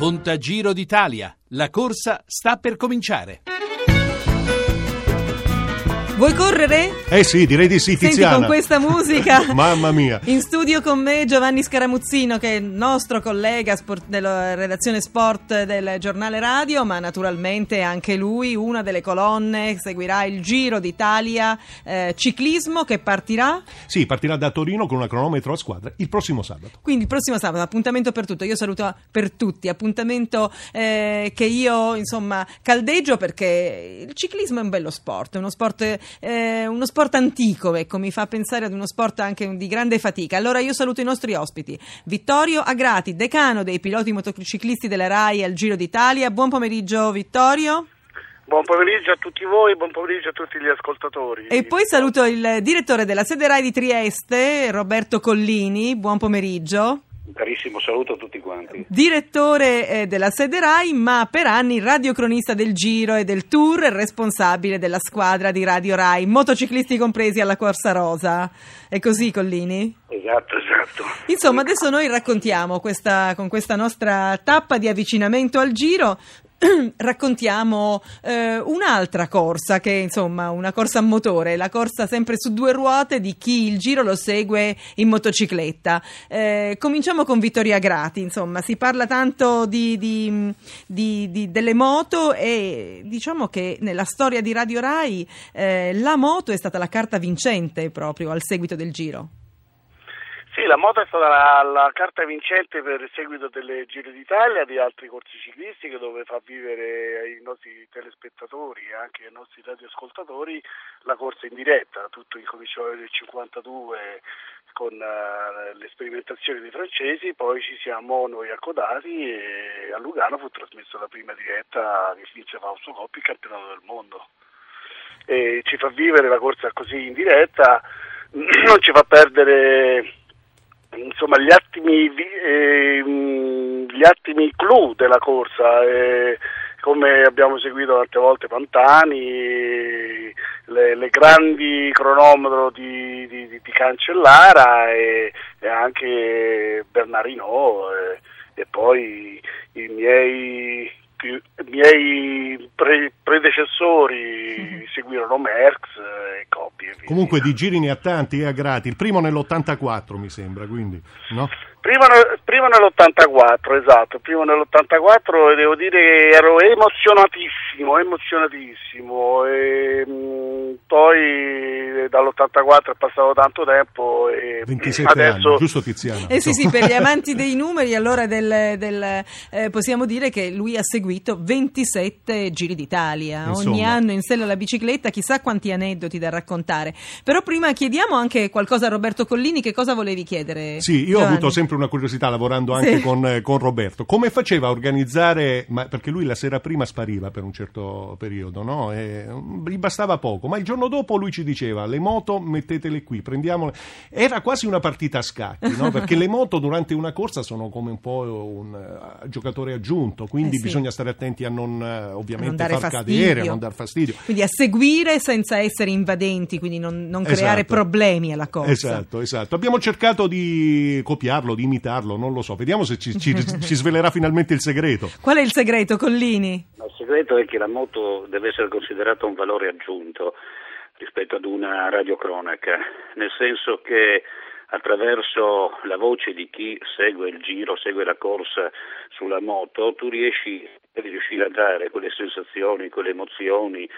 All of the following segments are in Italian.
Conta Giro d'Italia. La corsa sta per cominciare. Vuoi correre? Eh sì, direi di sì, Senti Tiziana. con questa musica. Mamma mia. In studio con me Giovanni Scaramuzzino, che è il nostro collega sport- della redazione sport del giornale radio, ma naturalmente anche lui, una delle colonne, seguirà il Giro d'Italia eh, ciclismo che partirà. Sì, partirà da Torino con una cronometro a squadra il prossimo sabato. Quindi il prossimo sabato, appuntamento per tutto. Io saluto per tutti, appuntamento eh, che io insomma caldeggio perché il ciclismo è un bello sport, è uno sport, eh, uno sport antico, ecco, mi fa pensare ad uno sport anche di grande fatica. Allora io saluto i nostri ospiti. Vittorio Agrati, decano dei piloti motociclisti della RAI al Giro d'Italia. Buon pomeriggio Vittorio. Buon pomeriggio a tutti voi, buon pomeriggio a tutti gli ascoltatori. E poi saluto il direttore della sede RAI di Trieste, Roberto Collini. Buon pomeriggio. Un carissimo saluto a tutti quanti. Direttore eh, della sede RAI, ma per anni radiocronista del Giro e del Tour responsabile della squadra di Radio RAI, motociclisti compresi alla Corsa Rosa. È così, Collini? Esatto, esatto. Insomma, adesso noi raccontiamo questa, con questa nostra tappa di avvicinamento al Giro. raccontiamo eh, un'altra corsa che è insomma una corsa a motore, la corsa sempre su due ruote di chi il giro lo segue in motocicletta. Eh, cominciamo con Vittoria Grati, insomma si parla tanto di, di, di, delle moto e diciamo che nella storia di Radio Rai eh, la moto è stata la carta vincente proprio al seguito del giro. Sì, la moto è stata la, la carta vincente per il seguito delle Giro d'Italia e di altri corsi ciclistiche dove fa vivere ai nostri telespettatori e anche ai nostri radioascoltatori la corsa in diretta. Tutto incominciò nel 52 con eh, le sperimentazioni dei francesi, poi ci siamo noi accodati e a Lugano fu trasmessa la prima diretta che vinse Fausto Coppi, il campionato del mondo. E ci fa vivere la corsa così in diretta, non ci fa perdere insomma gli attimi, ehm, gli attimi clou della corsa, eh, come abbiamo seguito tante volte Pantani, le, le grandi cronometro di, di- di- di Cancellara e, e anche Bernardino eh, e poi i miei, i miei pre- predecessori seguirono Merckx e Coppi. e via Comunque di giri ne ha tanti e a grati. Il primo nell'84 mi sembra, quindi, no? Prima, prima nell'84, esatto, prima nell'84 e devo dire che ero emozionatissimo, emozionatissimo e mh, poi dall'84 è passato tanto tempo e 27 adesso anni, giusto Tiziana? Eh sì, sì, per gli amanti dei numeri, allora del, del, eh, possiamo dire che lui ha seguito 27 giri d'Italia. Ogni Insomma. anno in sella alla bicicletta, chissà quanti aneddoti da raccontare. Però prima chiediamo anche qualcosa a Roberto Collini, che cosa volevi chiedere? Sì, io ho Giovanni? avuto sempre una curiosità lavorando anche Sì. con, eh, con Roberto. Come faceva a organizzare, ma perché lui la sera prima spariva per un certo periodo, no? E, mm, gli bastava poco, ma il giorno dopo lui ci diceva le moto mettetele qui, prendiamole. Era quasi una partita a scacchi, no? Perché le moto durante una corsa sono come un po' un eh, giocatore aggiunto, quindi Eh sì. bisogna stare attenti a non eh, ovviamente non dare far fastidio. cadere, a non dar fastidio. Quindi a seguire senza essere invadenti, quindi non, non creare Esatto. problemi alla corsa. Esatto, esatto. Abbiamo cercato di copiarlo, di imitarlo, non lo so. Vediamo se ci, ci- ci svelerà finalmente il segreto. Qual è il segreto, Collini? Ma Il segreto è che la moto deve essere considerata un valore aggiunto rispetto ad una radiocronaca, nel senso che attraverso la voce di chi segue il giro, segue la corsa sulla moto, tu riesci, riuscire a dare quelle sensazioni, quelle emozioni,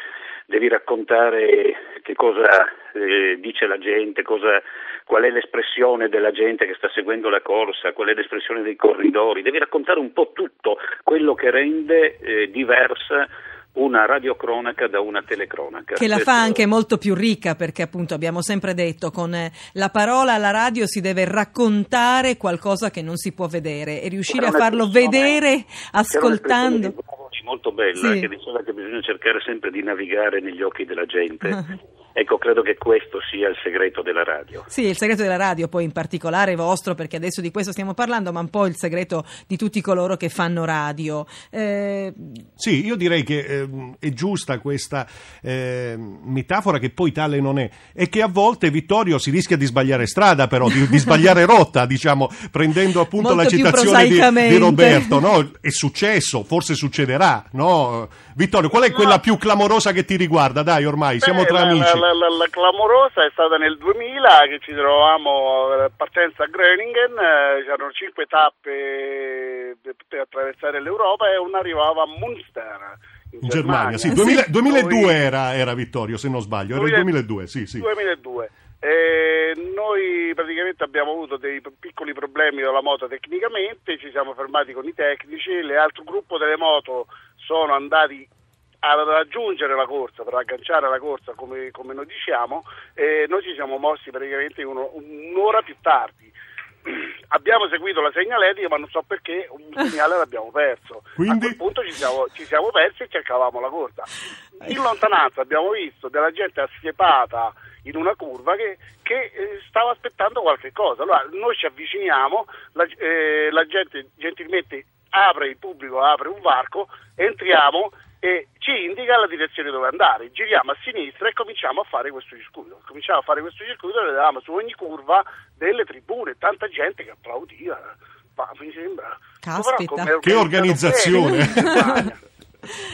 devi raccontare che cosa eh, dice la gente, cosa, qual è l'espressione della gente che sta seguendo la corsa, qual è l'espressione dei corridori, devi raccontare un po' tutto quello che rende eh, diversa una radiocronaca da una telecronaca. Che la fa anche molto più ricca perché appunto abbiamo sempre detto con eh, la parola alla radio si deve raccontare qualcosa che non si può vedere e riuscire a farlo un'espressione- vedere ascoltando. Molto bella Sì. che diceva che bisogna cercare sempre di navigare negli occhi della gente Ecco, credo che questo sia il segreto della radio. Sì, il segreto della radio, poi in particolare vostro, perché adesso di questo stiamo parlando, ma un po' il segreto di tutti coloro che fanno radio. Eh... Sì, io direi che eh, è giusta questa eh, metafora, che poi tale non è, e che a volte Vittorio si rischia di sbagliare strada, però, di, di sbagliare rotta, diciamo, prendendo appunto Molto la citazione di, di, Roberto. No? È successo, forse succederà, no? Vittorio, qual è quella più clamorosa che ti riguarda? Dai, ormai siamo Beh, tra la, amici. La, la, la, clamorosa è stata nel 2000 che ci trovavamo a partenza a Groningen, eh, c'erano cinque tappe per attraversare l'Europa e una arrivava a Munster. In, Germania, Germania. sì, 2000, 2002 noi... era, era, Vittorio, se non sbaglio, 2000, era il 2002, sì, sì. 2002. E noi praticamente abbiamo avuto dei piccoli problemi con la moto tecnicamente, ci siamo fermati con i tecnici, l'altro gruppo delle moto sono andati a raggiungere la corsa, per agganciare la corsa come, come noi diciamo, e noi ci siamo mossi praticamente uno, un'ora più tardi. Abbiamo seguito la segnaletica, ma non so perché un segnale l'abbiamo perso. Quindi? A quel punto ci siamo, ci siamo persi e cercavamo la corsa. In lontananza abbiamo visto della gente assiepata in una curva che, che eh, stava aspettando qualche cosa. Allora noi ci avviciniamo, la, eh, la gente gentilmente apre il pubblico, apre un varco, entriamo e ci indica la direzione dove andare. Giriamo a sinistra e cominciamo a fare questo circuito. Cominciamo a fare questo circuito e vedevamo su ogni curva delle tribune, tanta gente che applaudiva. Ma mi sembra. Caspita. Che organizzazione!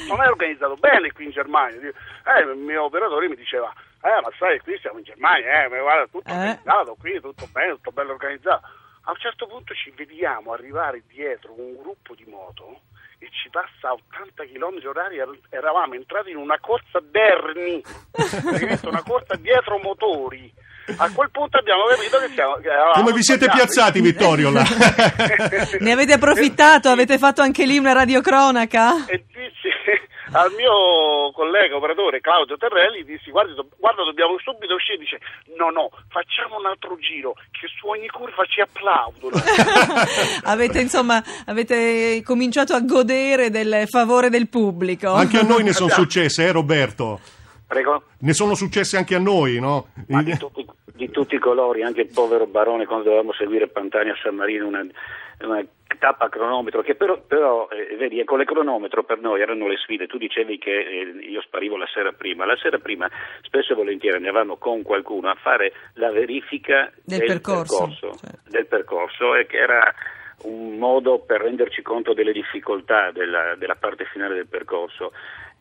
non è organizzato bene qui in Germania. Eh, il mio operatore mi diceva, eh, ma sai, qui siamo in Germania, eh, guarda, tutto eh. organizzato, qui tutto bene, tutto bello organizzato. A un certo punto ci vediamo arrivare dietro un gruppo di moto e ci passa a 80 km orari, eravamo entrati in una corsa Berni, una corsa dietro motori. A quel punto abbiamo capito che siamo. Che Come vi siete piazzati, Vittorio? Là? ne avete approfittato? Avete fatto anche lì una radiocronaca? E al mio collega operatore Claudio Terrelli dissi guarda, do, guarda, dobbiamo subito uscire dice no no facciamo un altro giro che su ogni curva ci applaudono avete insomma avete cominciato a godere del favore del pubblico anche a noi ne sono successe eh Roberto Prego? ne sono successe anche a noi no? Ma di, tutti, di tutti i colori anche il povero Barone quando dovevamo seguire Pantani a San Marino una, una tappa cronometro, che però, però eh, vedi, con le cronometro per noi erano le sfide, tu dicevi che eh, io sparivo la sera prima, la sera prima spesso e volentieri andavamo con qualcuno a fare la verifica del, del percorso, percorso, cioè. del percorso e che era un modo per renderci conto delle difficoltà della, della parte finale del percorso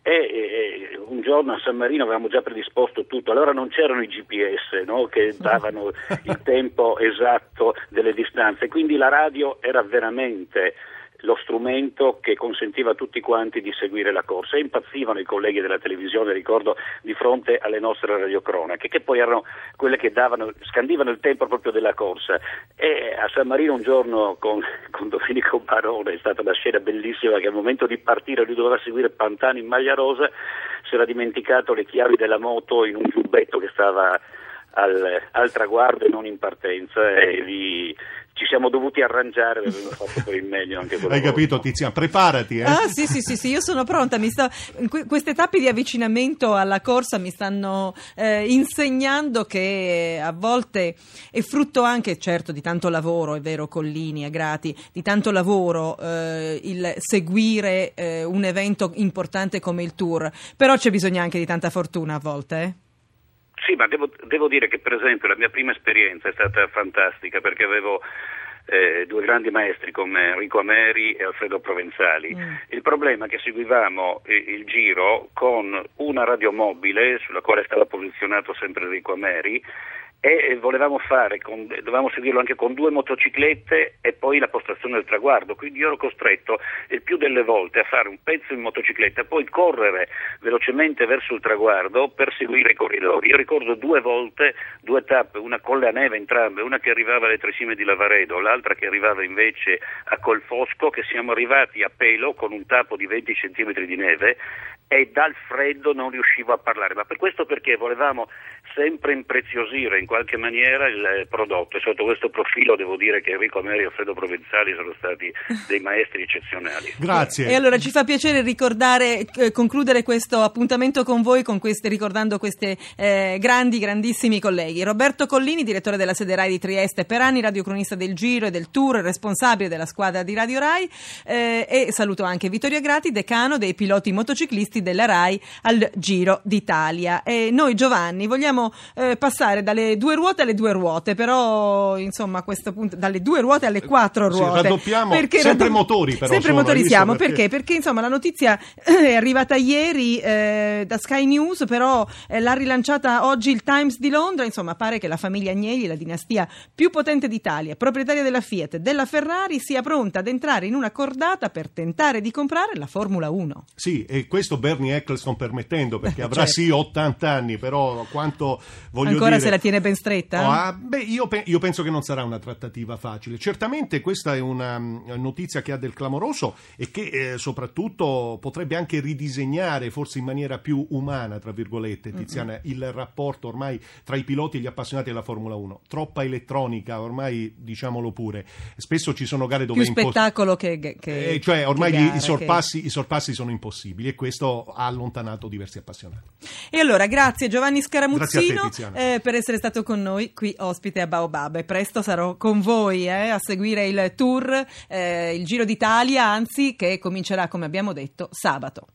e, e, un giorno a San Marino avevamo già predisposto tutto, allora non c'erano i GPS no, che davano il tempo esatto delle distanze, quindi la radio era veramente lo strumento che consentiva a tutti quanti di seguire la corsa e impazzivano i colleghi della televisione, ricordo, di fronte alle nostre radiocronache, che poi erano quelle che davano, scandivano il tempo proprio della corsa. E a San Marino un giorno con, con Domenico Barone è stata una scena bellissima che al momento di partire lui doveva seguire Pantani in maglia rosa, si era dimenticato le chiavi della moto in un giubbetto che stava al, al traguardo e non in partenza e lì ci siamo dovuti arrangiare abbiamo fatto per il meglio anche Hai capito Tiziana? Preparati. Eh? Ah sì sì sì, sì io sono pronta. Sto... Queste tappe di avvicinamento alla corsa mi stanno eh, insegnando che a volte è frutto anche, certo, di tanto lavoro, è vero, Collini, Agrati, di tanto lavoro eh, il seguire eh, un evento importante come il Tour, però c'è bisogno anche di tanta fortuna a volte. Sì, ma devo, devo, dire che per esempio la mia prima esperienza è stata fantastica perché avevo eh, due grandi maestri come Enrico Ameri e Alfredo Provenzali. Mm. Il problema è che seguivamo eh, il giro con una radiomobile sulla quale stava posizionato sempre Enrico Ameri e volevamo fare, con, dovevamo seguirlo anche con due motociclette e poi la postazione del traguardo, quindi io ero costretto il più delle volte a fare un pezzo in motocicletta e poi correre velocemente verso il traguardo per seguire i corridori. Io ricordo due volte, due tappe, una con la neve entrambe, una che arrivava alle tre cime di Lavaredo, l'altra che arrivava invece a Colfosco, che siamo arrivati a pelo con un tappo di 20 cm di neve e dal freddo non riuscivo a parlare, ma per questo perché volevamo sempre impreziosire in qualche maniera il prodotto e sotto questo profilo devo dire che Enrico Meri e Alfredo Provenzali sono stati dei maestri eccezionali. Grazie. E allora ci fa piacere ricordare, eh, concludere questo appuntamento con voi con queste, ricordando questi eh, grandi, grandissimi colleghi. Roberto Collini, direttore della sede RAI di Trieste, per anni radiocronista del Giro e del Tour, responsabile della squadra di Radio RAI eh, e saluto anche Vittorio Grati, decano dei piloti motociclisti della RAI al Giro d'Italia. E noi Giovanni vogliamo eh, passare dalle due ruote alle due ruote, però insomma a questo punto dalle due ruote alle quattro Sì, ruote. raddoppiamo, Perché sempre raddop- motori però Sempre motori siamo, perché? perché? Perché insomma la notizia è arrivata ieri eh, da Sky News, però eh, l'ha rilanciata oggi il Times di Londra, insomma pare che la famiglia Agnelli, la dinastia più potente d'Italia, proprietaria della Fiat e della Ferrari, sia pronta ad entrare in una cordata per tentare di comprare la Formula 1. Sì, e questo Bernie Eccleston permettendo, perché avrà Certo. sì 80 anni, però quanto voglio Ancora dire... se la tiene ben stretta? Oh, ah, beh, io, pe- io penso che non sarà una trattativa facile. Certamente questa è una mm, notizia che ha del clamoroso e che eh, soprattutto potrebbe anche ridisegnare, forse in maniera più umana, tra virgolette, Tiziana, il rapporto ormai tra i piloti e gli appassionati della Formula 1. Troppa elettronica, ormai diciamolo pure. Spesso ci sono gare dove Più spettacolo che, che- che- eh, cioè ormai che gara, i, che- sorpassi, i sorpassi sono impossibili e questo ha allontanato diversi appassionati. E allora, grazie Giovanni Grazie Scaramuzzino te, Tiziana. eh, per essere stato con noi qui ospite a Baobab. E presto sarò con voi eh, a seguire il tour, eh, il Giro d'Italia, anzi che comincerà, come abbiamo detto, sabato.